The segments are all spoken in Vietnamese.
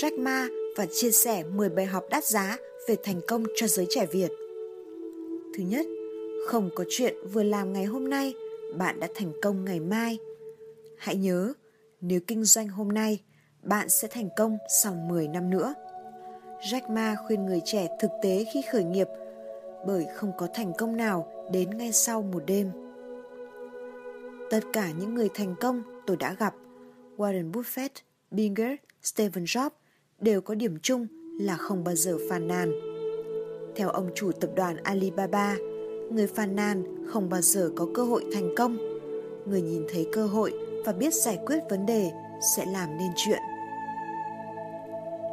Jack Ma và chia sẻ 10 bài học đắt giá về thành công cho giới trẻ Việt. Thứ nhất, không có chuyện vừa làm ngày hôm nay, bạn đã thành công ngày mai. Hãy nhớ, nếu kinh doanh hôm nay, bạn sẽ thành công sau 10 năm nữa. Jack Ma khuyên người trẻ thực tế khi khởi nghiệp bởi không có thành công nào đến ngay sau một đêm. Tất cả những người thành công tôi đã gặp, Warren Buffett, Binger, Stephen Jobs đều có điểm chung là không bao giờ phàn nàn. Theo ông chủ tập đoàn Alibaba, người phàn nàn không bao giờ có cơ hội thành công. Người nhìn thấy cơ hội và biết giải quyết vấn đề sẽ làm nên chuyện.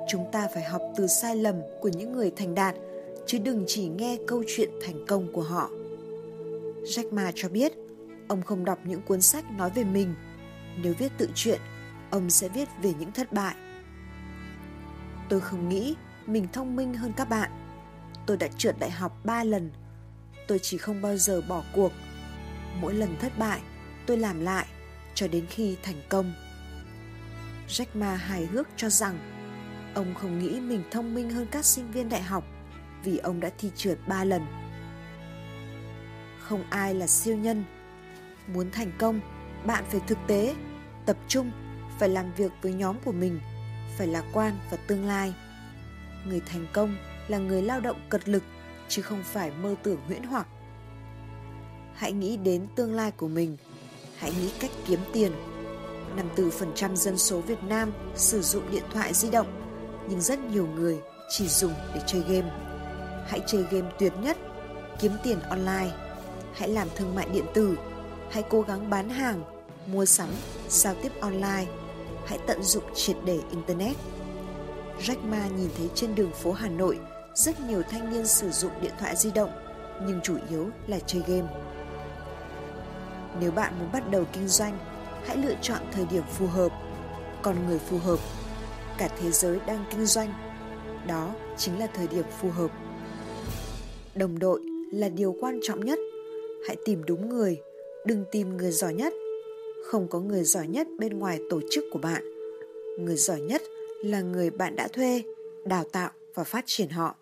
Chúng ta phải học từ sai lầm của những người thành đạt, chứ đừng chỉ nghe câu chuyện thành công của họ. Jack Ma cho biết, ông không đọc những cuốn sách nói về mình. Nếu viết tự truyện, ông sẽ viết về những thất bại. Tôi không nghĩ mình thông minh hơn các bạn. Tôi đã trượt đại học 3 lần. Tôi chỉ không bao giờ bỏ cuộc. Mỗi lần thất bại, tôi làm lại cho đến khi thành công. Jack Ma hài hước cho rằng ông không nghĩ mình thông minh hơn các sinh viên đại học vì ông đã thi trượt 3 lần. Không ai là siêu nhân. Muốn thành công, bạn phải thực tế, tập trung, phải làm việc với nhóm của mình, phải lạc quan và tương lai. Người thành công là người lao động cật lực chứ không phải mơ tưởng huyễn hoặc. Hãy nghĩ đến tương lai của mình, hãy nghĩ cách kiếm tiền. 54% dân số Việt Nam sử dụng điện thoại di động, nhưng rất nhiều người chỉ dùng để chơi game. Hãy chơi game tuyệt nhất, kiếm tiền online. Hãy làm thương mại điện tử, hãy cố gắng bán hàng, mua sắm, giao tiếp online. Hãy tận dụng triệt để Internet. Jack Ma nhìn thấy trên đường phố Hà Nội rất nhiều thanh niên sử dụng điện thoại di động, nhưng chủ yếu là chơi game. Nếu bạn muốn bắt đầu kinh doanh, hãy lựa chọn thời điểm phù hợp. con người phù hợp, cả thế giới đang kinh doanh, đó chính là thời điểm phù hợp. Đồng đội là điều quan trọng nhất. Hãy tìm đúng người, đừng tìm người giỏi nhất. Không có người giỏi nhất bên ngoài tổ chức của bạn. Người giỏi nhất là người bạn đã thuê, đào tạo và phát triển họ.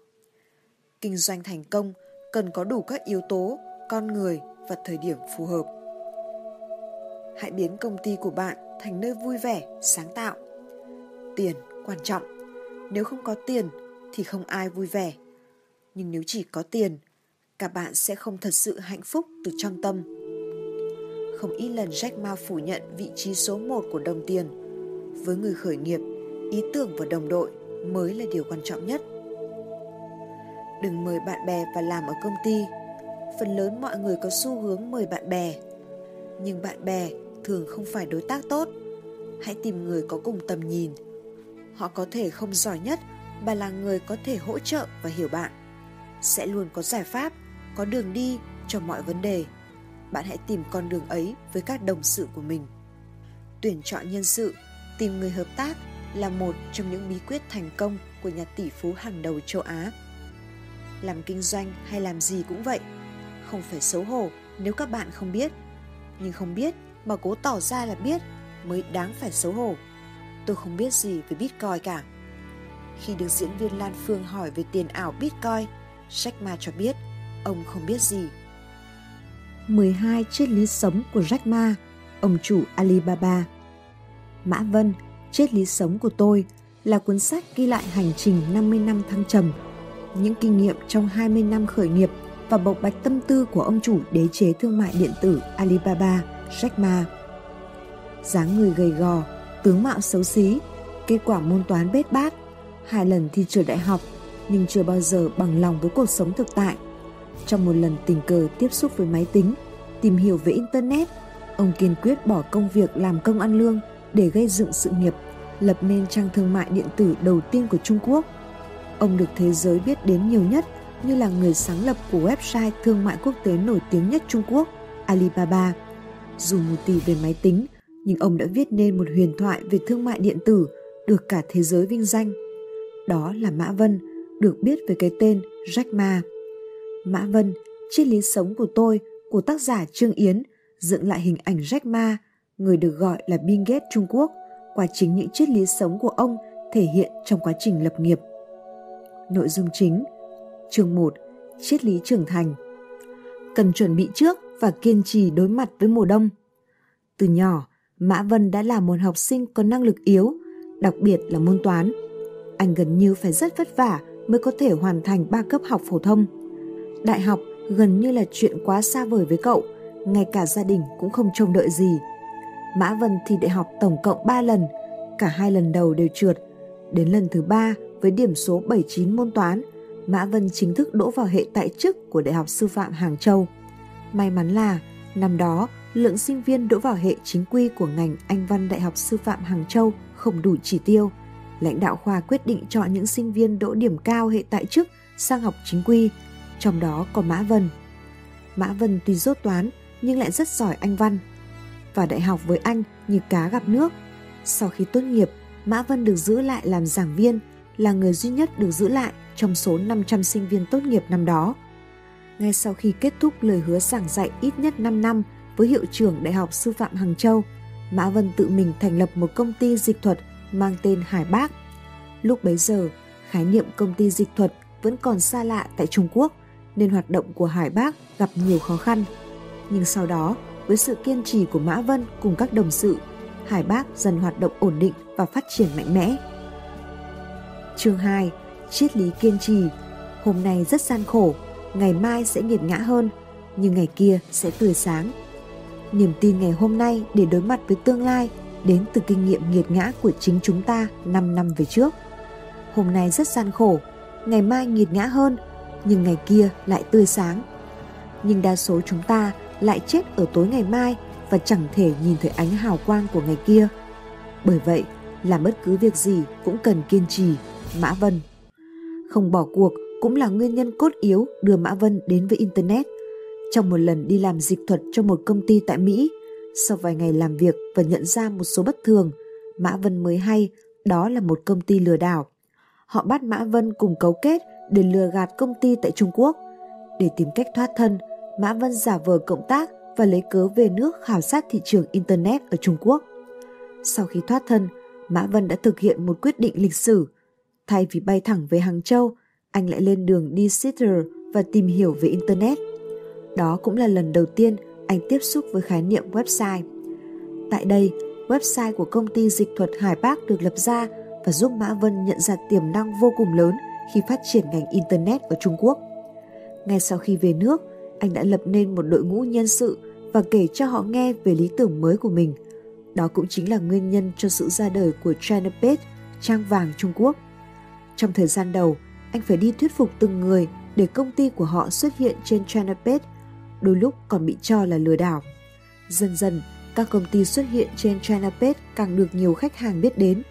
Kinh doanh thành công cần có đủ các yếu tố, con người và thời điểm phù hợp. Hãy biến công ty của bạn thành nơi vui vẻ, sáng tạo. Tiền quan trọng. Nếu không có tiền thì không ai vui vẻ. Nhưng nếu chỉ có tiền, cả bạn sẽ không thật sự hạnh phúc từ trong tâm. Không ít lần Jack Ma phủ nhận vị trí số một của đồng tiền. Với người khởi nghiệp, ý tưởng và đồng đội mới là điều quan trọng nhất. Đừng mời bạn bè và làm ở công ty. Phần lớn mọi người có xu hướng mời bạn bè. Nhưng bạn bè thường không phải đối tác tốt. Hãy tìm người có cùng tầm nhìn. Họ có thể không giỏi nhất mà là người có thể hỗ trợ và hiểu bạn. Sẽ luôn có giải pháp, có đường đi cho mọi vấn đề. Bạn hãy tìm con đường ấy với các đồng sự của mình. Tuyển chọn nhân sự, tìm người hợp tác là một trong những bí quyết thành công của nhà tỷ phú hàng đầu châu Á. Làm kinh doanh hay làm gì cũng vậy, không phải xấu hổ nếu các bạn không biết. Nhưng không biết mà cố tỏ ra là biết mới đáng phải xấu hổ. Tôi không biết gì về Bitcoin cả. Khi được diễn viên Lan Phương hỏi về tiền ảo Bitcoin, Jack Ma cho biết ông không biết gì. 12 triết lý sống của Jack Ma, ông chủ Alibaba. Mã Vân, triết lý sống của tôi là cuốn sách ghi lại hành trình 50 năm thăng trầm, những kinh nghiệm trong 20 năm khởi nghiệp và bộc bạch tâm tư của ông chủ đế chế thương mại điện tử Alibaba, Jack Ma. dáng người gầy gò, tướng mạo xấu xí, kết quả môn toán bết bát, hai lần thi trượt đại học nhưng chưa bao giờ bằng lòng với cuộc sống thực tại. Trong một lần tình cờ tiếp xúc với máy tính, tìm hiểu về Internet, ông kiên quyết bỏ công việc làm công ăn lương để gây dựng sự nghiệp, lập nên trang thương mại điện tử đầu tiên của Trung Quốc. Ông được thế giới biết đến nhiều nhất như là người sáng lập của website thương mại quốc tế nổi tiếng nhất Trung Quốc, Alibaba. Dù một tỷ về máy tính, nhưng ông đã viết nên một huyền thoại về thương mại điện tử được cả thế giới vinh danh. Đó là Mã Vân, được biết với cái tên Jack Ma. Mã Vân, triết lý sống của tôi, của tác giả Trương Yến, dựng lại hình ảnh Jack Ma, người được gọi là Bill Gates Trung Quốc, qua chính những triết lý sống của ông thể hiện trong quá trình lập nghiệp. Nội dung chính Chương 1 Triết lý trưởng thành Cần chuẩn bị trước và kiên trì đối mặt với mùa đông. Từ nhỏ, Mã Vân đã là một học sinh có năng lực yếu, đặc biệt là môn toán. Anh gần như phải rất vất vả mới có thể hoàn thành ba cấp học phổ thông. Đại học gần như là chuyện quá xa vời với cậu, ngay cả gia đình cũng không trông đợi gì. Mã Vân thi đại học tổng cộng 3 lần, cả hai lần đầu đều trượt. Đến lần thứ ba với điểm số 79 môn toán, Mã Vân chính thức đỗ vào hệ tại chức của Đại học Sư phạm Hàng Châu. May mắn là năm đó lượng sinh viên đỗ vào hệ chính quy của ngành Anh văn Đại học Sư phạm Hàng Châu không đủ chỉ tiêu. Lãnh đạo khoa quyết định chọn những sinh viên đỗ điểm cao hệ tại chức sang học chính quy, trong đó có Mã Vân. Mã Vân tuy dốt toán nhưng lại rất giỏi Anh văn. Vào đại học với anh như cá gặp nước. Sau khi tốt nghiệp, Mã Vân được giữ lại làm giảng viên, là người duy nhất được giữ lại trong số 500 sinh viên tốt nghiệp năm đó. Ngay sau khi kết thúc lời hứa giảng dạy ít nhất 5 năm với hiệu trưởng Đại học Sư phạm Hàng Châu, Mã Vân tự mình thành lập một công ty dịch thuật mang tên Hải Bác. Lúc bấy giờ, khái niệm công ty dịch thuật vẫn còn xa lạ tại Trung Quốc nên hoạt động của Hải Bác gặp nhiều khó khăn. Nhưng sau đó, với sự kiên trì của Mã Vân cùng các đồng sự, Hải Bác dần hoạt động ổn định và phát triển mạnh mẽ. Chương 2. Triết lý kiên trì Hôm nay rất gian khổ, ngày mai sẽ nghiệt ngã hơn, nhưng ngày kia sẽ tươi sáng. Niềm tin ngày hôm nay để đối mặt với tương lai đến từ kinh nghiệm nghiệt ngã của chính chúng ta 5 năm về trước. Hôm nay rất gian khổ, ngày mai nghiệt ngã hơn, nhưng ngày kia lại tươi sáng. Nhưng đa số chúng ta lại chết ở tối ngày mai và chẳng thể nhìn thấy ánh hào quang của ngày kia. Bởi vậy, làm bất cứ việc gì cũng cần kiên trì, Mã Vân. Không bỏ cuộc cũng là nguyên nhân cốt yếu đưa Mã Vân đến với Internet. Trong một lần đi làm dịch thuật cho một công ty tại Mỹ, sau vài ngày làm việc và nhận ra một số bất thường, Mã Vân mới hay đó là một công ty lừa đảo. Họ bắt Mã Vân cùng cấu kết để lừa gạt công ty tại Trung Quốc. Để tìm cách thoát thân, Mã Vân giả vờ cộng tác và lấy cớ về nước khảo sát thị trường Internet ở Trung Quốc. Sau khi thoát thân, Mã Vân đã thực hiện một quyết định lịch sử. Thay vì bay thẳng về Hàng Châu, anh lại lên đường đi Seattle và tìm hiểu về Internet. Đó cũng là lần đầu tiên anh tiếp xúc với khái niệm website. Tại đây, website của công ty dịch thuật Hải Bác được lập ra và giúp Mã Vân nhận ra tiềm năng vô cùng lớn khi phát triển ngành Internet ở Trung Quốc. Ngay sau khi về nước, anh đã lập nên một đội ngũ nhân sự và kể cho họ nghe về lý tưởng mới của mình. Đó cũng chính là nguyên nhân cho sự ra đời của China Page, trang vàng Trung Quốc. Trong thời gian đầu, anh phải đi thuyết phục từng người để công ty của họ xuất hiện trên China Page, đôi lúc còn bị cho là lừa đảo. Dần dần, các công ty xuất hiện trên China Page càng được nhiều khách hàng biết đến.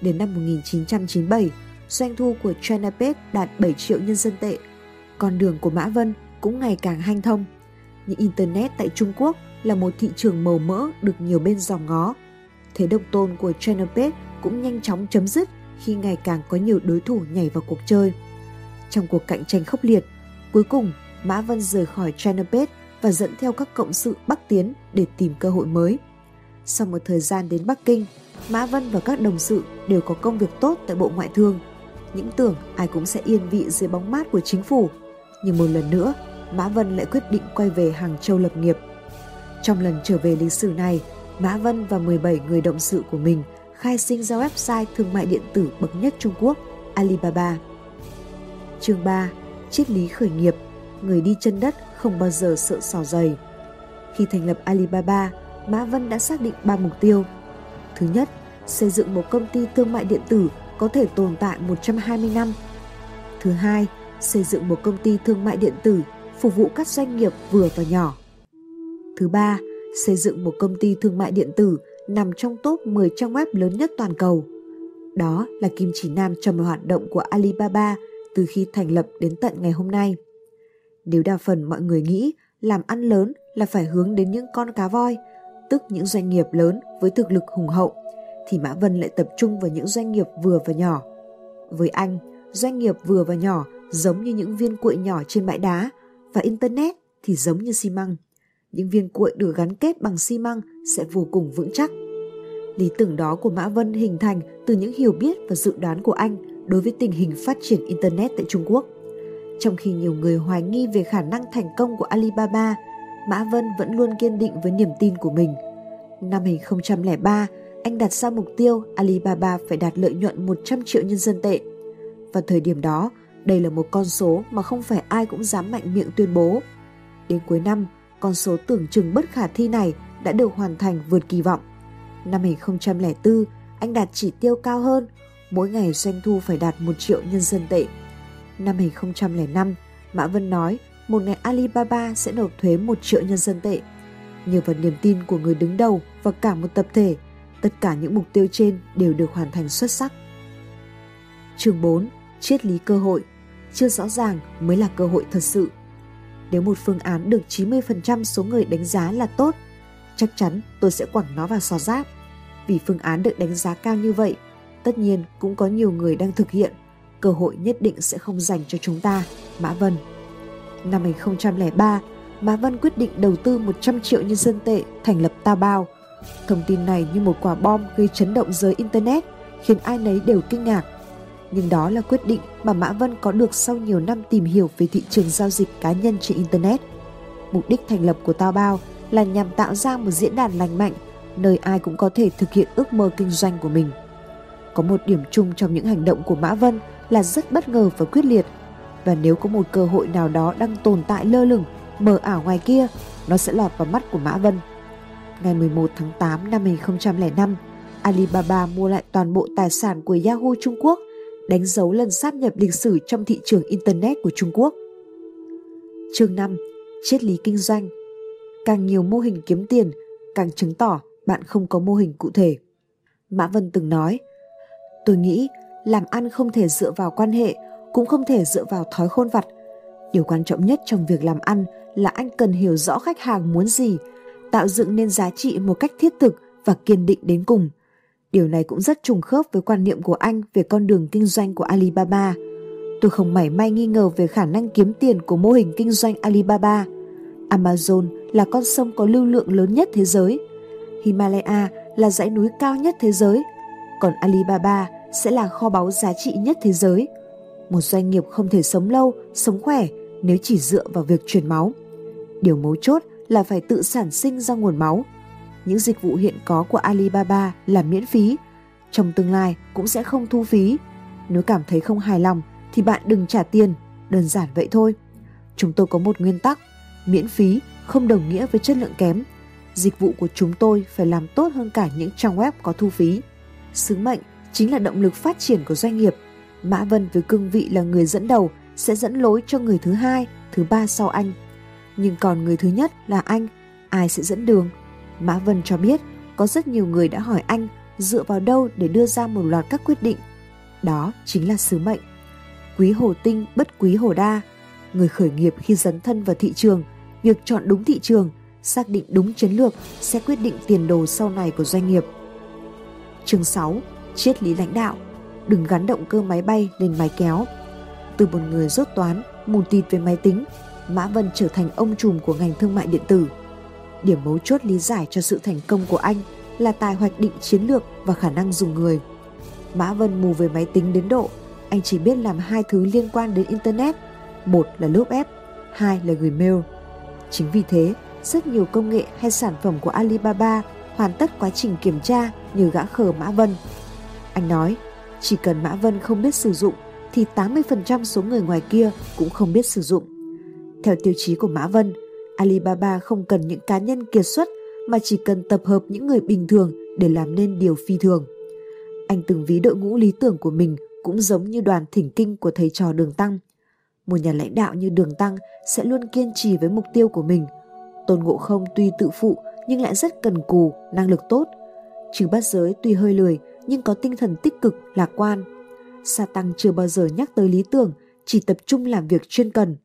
Đến năm 1997, doanh thu của Chinapet đạt 7 triệu nhân dân tệ. Con đường của Mã Vân cũng ngày càng hanh thông. Nhưng Internet tại Trung Quốc là một thị trường màu mỡ được nhiều bên dòng ngó. Thế độc tôn của Chinapet cũng nhanh chóng chấm dứt khi ngày càng có nhiều đối thủ nhảy vào cuộc chơi. Trong cuộc cạnh tranh khốc liệt, cuối cùng Mã Vân rời khỏi Chinapet và dẫn theo các cộng sự Bắc Tiến để tìm cơ hội mới. Sau một thời gian đến Bắc Kinh, Mã Vân và các đồng sự đều có công việc tốt tại Bộ Ngoại thương. Những tưởng ai cũng sẽ yên vị dưới bóng mát của chính phủ. Nhưng một lần nữa, Mã Vân lại quyết định quay về Hàng Châu lập nghiệp. Trong lần trở về lịch sử này, Mã Vân và 17 người động sự của mình khai sinh ra website thương mại điện tử bậc nhất Trung Quốc, Alibaba. Chương 3. Triết lý khởi nghiệp Người đi chân đất không bao giờ sợ sò dày. Khi thành lập Alibaba, Mã Vân đã xác định 3 mục tiêu. Thứ nhất, xây dựng một công ty thương mại điện tử có thể tồn tại 120 năm. Thứ hai, xây dựng một công ty thương mại điện tử phục vụ các doanh nghiệp vừa và nhỏ. Thứ ba, xây dựng một công ty thương mại điện tử nằm trong top 10 trang web lớn nhất toàn cầu. Đó là kim chỉ nam cho mọi hoạt động của Alibaba từ khi thành lập đến tận ngày hôm nay. Nếu đa phần mọi người nghĩ làm ăn lớn là phải hướng đến những con cá voi, tức những doanh nghiệp lớn với thực lực hùng hậu, thì Mã Vân lại tập trung vào những doanh nghiệp vừa và nhỏ. Với anh, doanh nghiệp vừa và nhỏ giống như những viên cuội nhỏ trên bãi đá và Internet thì giống như xi măng. Những viên cuội được gắn kết bằng xi măng sẽ vô cùng vững chắc. Lý tưởng đó của Mã Vân hình thành từ những hiểu biết và dự đoán của anh đối với tình hình phát triển Internet tại Trung Quốc. Trong khi nhiều người hoài nghi về khả năng thành công của Alibaba, Mã Vân vẫn luôn kiên định với niềm tin của mình. Năm 2003, anh đặt ra mục tiêu Alibaba phải đạt lợi nhuận 100 triệu nhân dân tệ. Vào thời điểm đó, đây là một con số mà không phải ai cũng dám mạnh miệng tuyên bố. Đến cuối năm, con số tưởng chừng bất khả thi này đã được hoàn thành vượt kỳ vọng. Năm 2004, anh đạt chỉ tiêu cao hơn, mỗi ngày doanh thu phải đạt 1 triệu nhân dân tệ. Năm 2005, Mã Vân nói một ngày Alibaba sẽ nộp thuế 1 triệu nhân dân tệ. Nhờ vào niềm tin của người đứng đầu và cả một tập thể, tất cả những mục tiêu trên đều được hoàn thành xuất sắc. Chương 4. Triết lý cơ hội Chưa rõ ràng mới là cơ hội thật sự. Nếu một phương án được 90% số người đánh giá là tốt, chắc chắn tôi sẽ quẳng nó vào xò rác. Vì phương án được đánh giá cao như vậy, tất nhiên cũng có nhiều người đang thực hiện, cơ hội nhất định sẽ không dành cho chúng ta, Mã Vân. Năm 2003, Mã Vân quyết định đầu tư 100 triệu nhân dân tệ thành lập Taobao. Thông tin này như một quả bom gây chấn động giới Internet, khiến ai nấy đều kinh ngạc. Nhưng đó là quyết định mà Mã Vân có được sau nhiều năm tìm hiểu về thị trường giao dịch cá nhân trên Internet. Mục đích thành lập của Taobao là nhằm tạo ra một diễn đàn lành mạnh, nơi ai cũng có thể thực hiện ước mơ kinh doanh của mình. Có một điểm chung trong những hành động của Mã Vân là rất bất ngờ và quyết liệt. Và nếu có một cơ hội nào đó đang tồn tại lơ lửng, mờ ảo ngoài kia, nó sẽ lọt vào mắt của Mã Vân. Ngày 11 tháng 8 năm 2005, Alibaba mua lại toàn bộ tài sản của Yahoo Trung Quốc, đánh dấu lần sáp nhập lịch sử trong thị trường Internet của Trung Quốc. Chương 5. Triết lý kinh doanh Càng nhiều mô hình kiếm tiền, càng chứng tỏ bạn không có mô hình cụ thể. Mã Vân từng nói, tôi nghĩ làm ăn không thể dựa vào quan hệ, cũng không thể dựa vào thói khôn vặt. Điều quan trọng nhất trong việc làm ăn là anh cần hiểu rõ khách hàng muốn gì, tạo dựng nên giá trị một cách thiết thực và kiên định đến cùng. Điều này cũng rất trùng khớp với quan niệm của anh về con đường kinh doanh của Alibaba. Tôi không mảy may nghi ngờ về khả năng kiếm tiền của mô hình kinh doanh Alibaba. Amazon là con sông có lưu lượng lớn nhất thế giới. Himalaya là dãy núi cao nhất thế giới. Còn Alibaba sẽ là kho báu giá trị nhất thế giới. Một doanh nghiệp không thể sống lâu, sống khỏe nếu chỉ dựa vào việc truyền máu. Điều mấu chốt là phải tự sản sinh ra nguồn máu. Những dịch vụ hiện có của Alibaba là miễn phí, trong tương lai cũng sẽ không thu phí. Nếu cảm thấy không hài lòng thì bạn đừng trả tiền, đơn giản vậy thôi. Chúng tôi có một nguyên tắc, miễn phí không đồng nghĩa với chất lượng kém. Dịch vụ của chúng tôi phải làm tốt hơn cả những trang web có thu phí. Sứ mệnh chính là động lực phát triển của doanh nghiệp. Mã Vân với cương vị là người dẫn đầu sẽ dẫn lối cho người thứ hai, thứ ba sau anh. Nhưng còn người thứ nhất là anh, ai sẽ dẫn đường? Mã Vân cho biết có rất nhiều người đã hỏi anh dựa vào đâu để đưa ra một loạt các quyết định. Đó chính là sứ mệnh. Quý hồ tinh bất quý hồ đa. Người khởi nghiệp khi dấn thân vào thị trường, việc chọn đúng thị trường, xác định đúng chiến lược sẽ quyết định tiền đồ sau này của doanh nghiệp. Chương 6 triết lý lãnh đạo, đừng gắn động cơ máy bay lên máy kéo. Từ một người rốt toán, mù tịt về máy tính, Mã Vân trở thành ông trùm của ngành thương mại điện tử. Điểm mấu chốt lý giải cho sự thành công của anh là tài hoạch định chiến lược và khả năng dùng người. Mã Vân mù về máy tính đến độ, anh chỉ biết làm hai thứ liên quan đến Internet. Một là lốp ép, hai là gửi mail. Chính vì thế, rất nhiều công nghệ hay sản phẩm của Alibaba hoàn tất quá trình kiểm tra như gã khờ Mã Vân anh nói, chỉ cần Mã Vân không biết sử dụng thì 80% số người ngoài kia cũng không biết sử dụng. Theo tiêu chí của Mã Vân, Alibaba không cần những cá nhân kiệt xuất mà chỉ cần tập hợp những người bình thường để làm nên điều phi thường. Anh từng ví đội ngũ lý tưởng của mình cũng giống như đoàn thỉnh kinh của thầy trò Đường Tăng. Một nhà lãnh đạo như Đường Tăng sẽ luôn kiên trì với mục tiêu của mình. Tôn Ngộ Không tuy tự phụ nhưng lại rất cần cù, năng lực tốt. Trừ bát giới tuy hơi lười nhưng có tinh thần tích cực, lạc quan. Sa Tăng chưa bao giờ nhắc tới lý tưởng, chỉ tập trung làm việc chuyên cần.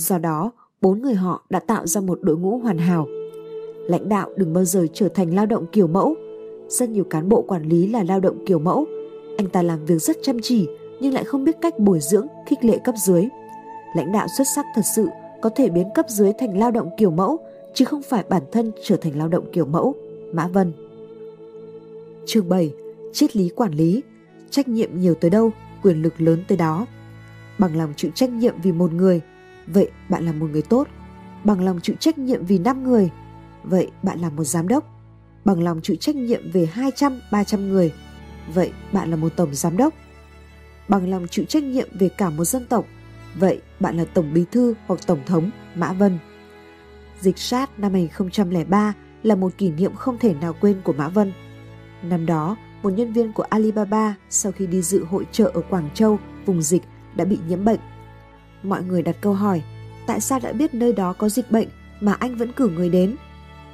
Do đó, bốn người họ đã tạo ra một đội ngũ hoàn hảo. Lãnh đạo đừng bao giờ trở thành lao động kiểu mẫu. Rất nhiều cán bộ quản lý là lao động kiểu mẫu. Anh ta làm việc rất chăm chỉ nhưng lại không biết cách bồi dưỡng, khích lệ cấp dưới. Lãnh đạo xuất sắc thật sự có thể biến cấp dưới thành lao động kiểu mẫu chứ không phải bản thân trở thành lao động kiểu mẫu. Mã Vân Chương 7. Triết lý quản lý. Trách nhiệm nhiều tới đâu, quyền lực lớn tới đó. Bằng lòng chịu trách nhiệm vì một người, vậy bạn là một người tốt. Bằng lòng chịu trách nhiệm vì 5 người, vậy bạn là một giám đốc. Bằng lòng chịu trách nhiệm về 200, 300 người, vậy bạn là một tổng giám đốc. Bằng lòng chịu trách nhiệm về cả một dân tộc, vậy bạn là tổng bí thư hoặc tổng thống Mã Vân. Dịch sát năm 2003 là một kỷ niệm không thể nào quên của Mã Vân. Năm đó, một nhân viên của Alibaba sau khi đi dự hội trợ ở Quảng Châu, vùng dịch, đã bị nhiễm bệnh. Mọi người đặt câu hỏi, tại sao đã biết nơi đó có dịch bệnh mà anh vẫn cử người đến?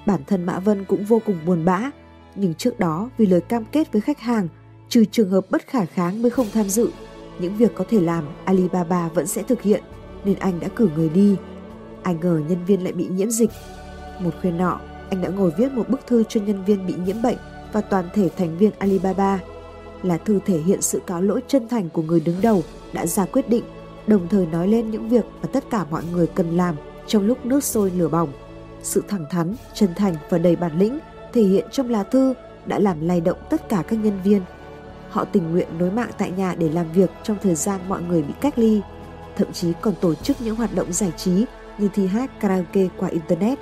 Bản thân Mã Vân cũng vô cùng buồn bã, nhưng trước đó vì lời cam kết với khách hàng, trừ trường hợp bất khả kháng mới không tham dự, những việc có thể làm Alibaba vẫn sẽ thực hiện, nên anh đã cử người đi. Ai ngờ nhân viên lại bị nhiễm dịch. Một khuya nọ, anh đã ngồi viết một bức thư cho nhân viên bị nhiễm bệnh và toàn thể thành viên Alibaba. Là thư thể hiện sự cáo lỗi chân thành của người đứng đầu đã ra quyết định, đồng thời nói lên những việc mà tất cả mọi người cần làm trong lúc nước sôi lửa bỏng. Sự thẳng thắn, chân thành và đầy bản lĩnh thể hiện trong lá thư đã làm lay động tất cả các nhân viên. Họ tình nguyện nối mạng tại nhà để làm việc trong thời gian mọi người bị cách ly, thậm chí còn tổ chức những hoạt động giải trí như thi hát karaoke qua Internet.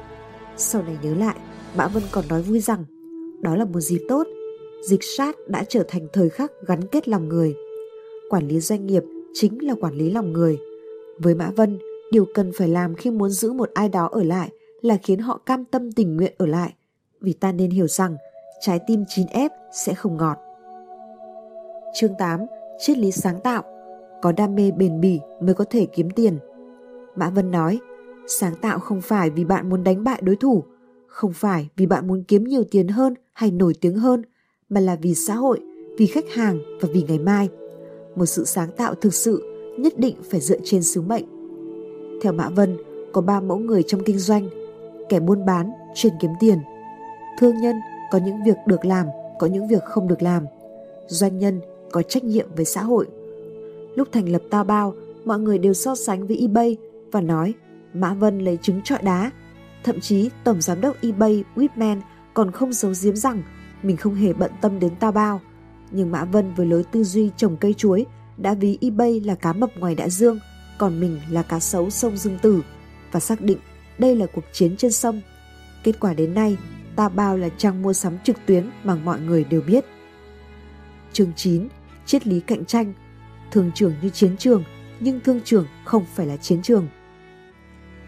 Sau này nhớ lại, Mã Vân còn nói vui rằng đó là một dịp tốt. Dịch sát đã trở thành thời khắc gắn kết lòng người. Quản lý doanh nghiệp chính là quản lý lòng người. Với Mã Vân, điều cần phải làm khi muốn giữ một ai đó ở lại là khiến họ cam tâm tình nguyện ở lại. Vì ta nên hiểu rằng trái tim chín ép sẽ không ngọt. Chương 8. Triết lý sáng tạo Có đam mê bền bỉ mới có thể kiếm tiền. Mã Vân nói, sáng tạo không phải vì bạn muốn đánh bại đối thủ, không phải vì bạn muốn kiếm nhiều tiền hơn hay nổi tiếng hơn, mà là vì xã hội, vì khách hàng và vì ngày mai. Một sự sáng tạo thực sự nhất định phải dựa trên sứ mệnh. Theo Mã Vân, có ba mẫu người trong kinh doanh, kẻ buôn bán, chuyên kiếm tiền. Thương nhân có những việc được làm, có những việc không được làm. Doanh nhân có trách nhiệm với xã hội. Lúc thành lập Tao Bao, mọi người đều so sánh với eBay và nói Mã Vân lấy trứng trọi đá. Thậm chí Tổng Giám đốc eBay Whitman còn không giấu giếm rằng mình không hề bận tâm đến Tao Bao. Nhưng Mã Vân với lối tư duy trồng cây chuối đã ví eBay là cá mập ngoài đại dương, còn mình là cá sấu sông Dương Tử và xác định đây là cuộc chiến trên sông. Kết quả đến nay, ta Bao là trang mua sắm trực tuyến mà mọi người đều biết. Chương 9. Triết lý cạnh tranh Thương trường như chiến trường, nhưng thương trường không phải là chiến trường.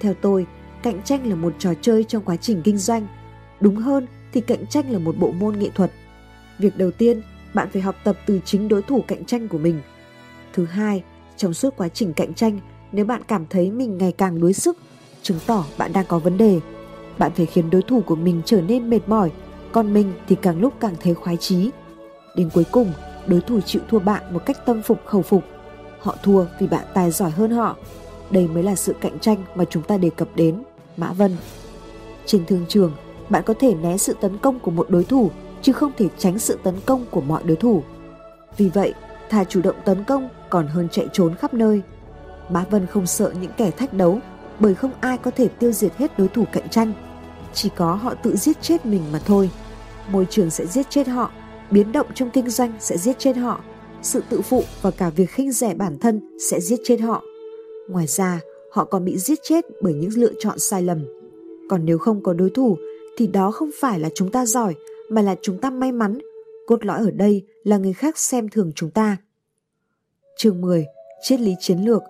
Theo tôi, cạnh tranh là một trò chơi trong quá trình kinh doanh. Đúng hơn thì cạnh tranh là một bộ môn nghệ thuật. Việc đầu tiên, bạn phải học tập từ chính đối thủ cạnh tranh của mình. Thứ hai, trong suốt quá trình cạnh tranh, nếu bạn cảm thấy mình ngày càng đuối sức, chứng tỏ bạn đang có vấn đề. Bạn phải khiến đối thủ của mình trở nên mệt mỏi, còn mình thì càng lúc càng thấy khoái chí. Đến cuối cùng, đối thủ chịu thua bạn một cách tâm phục khẩu phục. Họ thua vì bạn tài giỏi hơn họ. Đây mới là sự cạnh tranh mà chúng ta đề cập đến. Mã Vân Trên thương trường, bạn có thể né sự tấn công của một đối thủ chứ không thể tránh sự tấn công của mọi đối thủ. Vì vậy, thà chủ động tấn công còn hơn chạy trốn khắp nơi. Mã Vân không sợ những kẻ thách đấu bởi không ai có thể tiêu diệt hết đối thủ cạnh tranh. Chỉ có họ tự giết chết mình mà thôi. Môi trường sẽ giết chết họ, biến động trong kinh doanh sẽ giết chết họ, sự tự phụ và cả việc khinh rẻ bản thân sẽ giết chết họ. Ngoài ra, họ còn bị giết chết bởi những lựa chọn sai lầm. Còn nếu không có đối thủ thì đó không phải là chúng ta giỏi mà là chúng ta may mắn. Cốt lõi ở đây là người khác xem thường chúng ta. Chương 10. Triết lý chiến lược.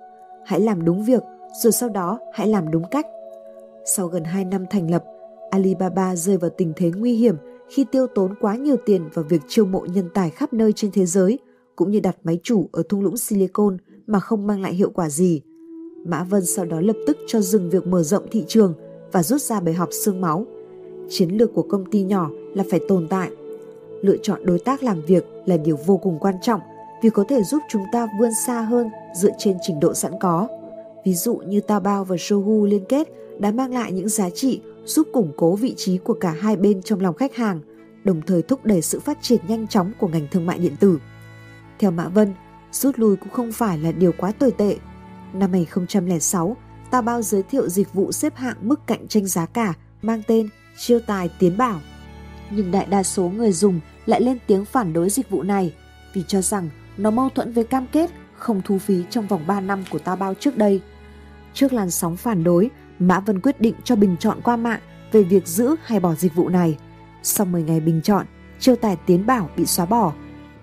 Hãy làm đúng việc rồi sau đó hãy làm đúng cách. Sau gần 2 năm thành lập, Alibaba rơi vào tình thế nguy hiểm khi tiêu tốn quá nhiều tiền vào việc chiêu mộ nhân tài khắp nơi trên thế giới cũng như đặt máy chủ ở thung lũng Silicon mà không mang lại hiệu quả gì. Mã Vân sau đó lập tức cho dừng việc mở rộng thị trường và rút ra bài học xương máu. Chiến lược của công ty nhỏ là phải tồn tại. Lựa chọn đối tác làm việc là điều vô cùng quan trọng vì có thể giúp chúng ta vươn xa hơn dựa trên trình độ sẵn có. Ví dụ như Taobao và Sohu liên kết đã mang lại những giá trị giúp củng cố vị trí của cả hai bên trong lòng khách hàng, đồng thời thúc đẩy sự phát triển nhanh chóng của ngành thương mại điện tử. Theo Mã Vân, rút lui cũng không phải là điều quá tồi tệ. Năm 2006, Taobao giới thiệu dịch vụ xếp hạng mức cạnh tranh giá cả mang tên Chiêu tài tiến bảo. Nhưng đại đa số người dùng lại lên tiếng phản đối dịch vụ này vì cho rằng nó mâu thuẫn với cam kết không thu phí trong vòng 3 năm của Taobao trước đây. Trước làn sóng phản đối, Mã Vân quyết định cho bình chọn qua mạng về việc giữ hay bỏ dịch vụ này. Sau 10 ngày bình chọn, chiêu tài tiến bảo bị xóa bỏ.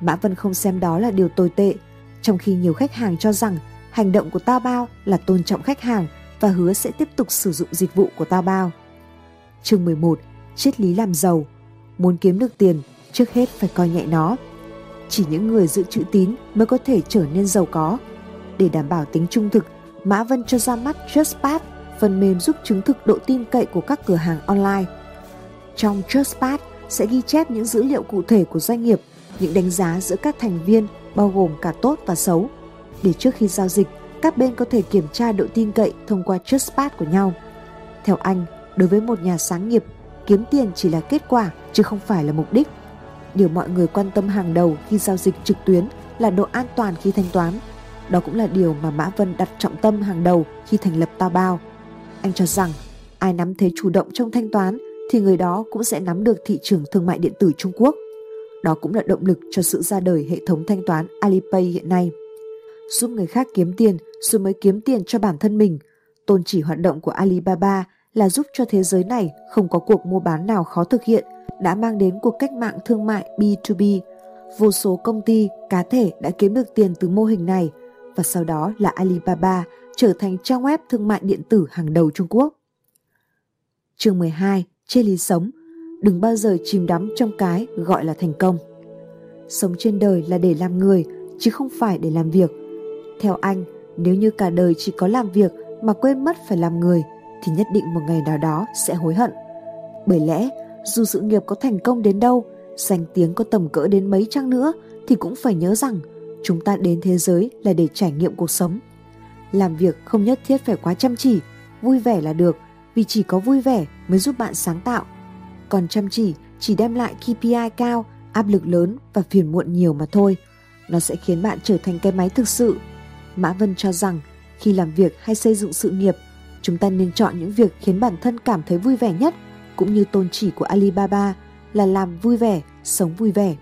Mã Vân không xem đó là điều tồi tệ, trong khi nhiều khách hàng cho rằng hành động của Taobao là tôn trọng khách hàng và hứa sẽ tiếp tục sử dụng dịch vụ của Taobao. Chương 11. Triết lý làm giàu Muốn kiếm được tiền, trước hết phải coi nhẹ nó. Chỉ những người giữ chữ tín mới có thể trở nên giàu có. Để đảm bảo tính trung thực, Mã Vân cho ra mắt JustPass, phần mềm giúp chứng thực độ tin cậy của các cửa hàng online. Trong JustPass sẽ ghi chép những dữ liệu cụ thể của doanh nghiệp, những đánh giá giữa các thành viên bao gồm cả tốt và xấu. Để trước khi giao dịch, các bên có thể kiểm tra độ tin cậy thông qua JustPass của nhau. Theo anh, đối với một nhà sáng nghiệp, kiếm tiền chỉ là kết quả, chứ không phải là mục đích. Điều mọi người quan tâm hàng đầu khi giao dịch trực tuyến là độ an toàn khi thanh toán. Đó cũng là điều mà Mã Vân đặt trọng tâm hàng đầu khi thành lập Tao Bao. Anh cho rằng, ai nắm thế chủ động trong thanh toán thì người đó cũng sẽ nắm được thị trường thương mại điện tử Trung Quốc. Đó cũng là động lực cho sự ra đời hệ thống thanh toán Alipay hiện nay. Giúp người khác kiếm tiền, rồi mới kiếm tiền cho bản thân mình. Tôn chỉ hoạt động của Alibaba là giúp cho thế giới này không có cuộc mua bán nào khó thực hiện đã mang đến cuộc cách mạng thương mại B2B. Vô số công ty, cá thể đã kiếm được tiền từ mô hình này và sau đó là Alibaba trở thành trang web thương mại điện tử hàng đầu Trung Quốc. Chương 12. Triết lý sống Đừng bao giờ chìm đắm trong cái gọi là thành công. Sống trên đời là để làm người, chứ không phải để làm việc. Theo anh, nếu như cả đời chỉ có làm việc mà quên mất phải làm người, thì nhất định một ngày nào đó sẽ hối hận. Bởi lẽ, dù sự nghiệp có thành công đến đâu, danh tiếng có tầm cỡ đến mấy chăng nữa thì cũng phải nhớ rằng chúng ta đến thế giới là để trải nghiệm cuộc sống. Làm việc không nhất thiết phải quá chăm chỉ, vui vẻ là được, vì chỉ có vui vẻ mới giúp bạn sáng tạo. Còn chăm chỉ chỉ đem lại KPI cao, áp lực lớn và phiền muộn nhiều mà thôi. Nó sẽ khiến bạn trở thành cái máy thực sự. Mã Vân cho rằng khi làm việc hay xây dựng sự nghiệp, chúng ta nên chọn những việc khiến bản thân cảm thấy vui vẻ nhất, cũng như tôn chỉ của Alibaba là làm vui vẻ, sống vui vẻ.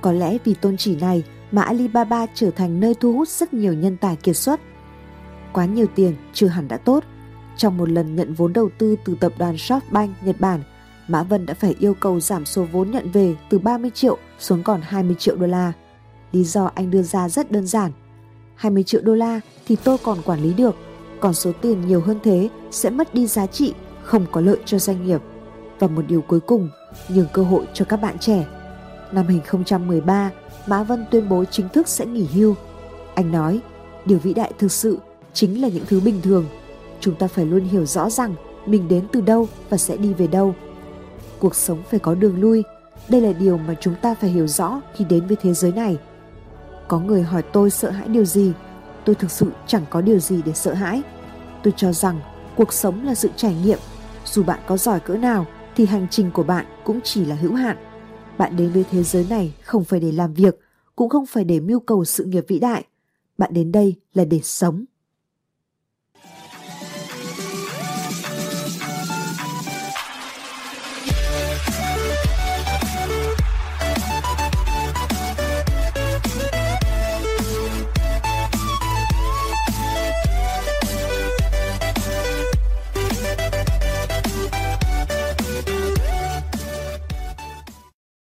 Có lẽ vì tôn chỉ này mà Alibaba trở thành nơi thu hút rất nhiều nhân tài kiệt xuất. Quá nhiều tiền chưa hẳn đã tốt. Trong một lần nhận vốn đầu tư từ tập đoàn SoftBank Nhật Bản, Mã Vân đã phải yêu cầu giảm số vốn nhận về từ 30 triệu xuống còn 20 triệu đô la. Lý do anh đưa ra rất đơn giản. 20 triệu đô la thì tôi còn quản lý được, còn số tiền nhiều hơn thế sẽ mất đi giá trị, không có lợi cho doanh nghiệp. Và một điều cuối cùng, nhường cơ hội cho các bạn trẻ. Năm 2013, Mã Vân tuyên bố chính thức sẽ nghỉ hưu. Anh nói, điều vĩ đại thực sự chính là những thứ bình thường. Chúng ta phải luôn hiểu rõ rằng mình đến từ đâu và sẽ đi về đâu. Cuộc sống phải có đường lui. Đây là điều mà chúng ta phải hiểu rõ khi đến với thế giới này. Có người hỏi tôi sợ hãi điều gì? Tôi thực sự chẳng có điều gì để sợ hãi. Tôi cho rằng cuộc sống là sự trải nghiệm. Dù bạn có giỏi cỡ nào thì hành trình của bạn cũng chỉ là hữu hạn. Bạn đến với thế giới này không phải để làm việc, cũng không phải để mưu cầu sự nghiệp vĩ đại. Bạn đến đây là để sống.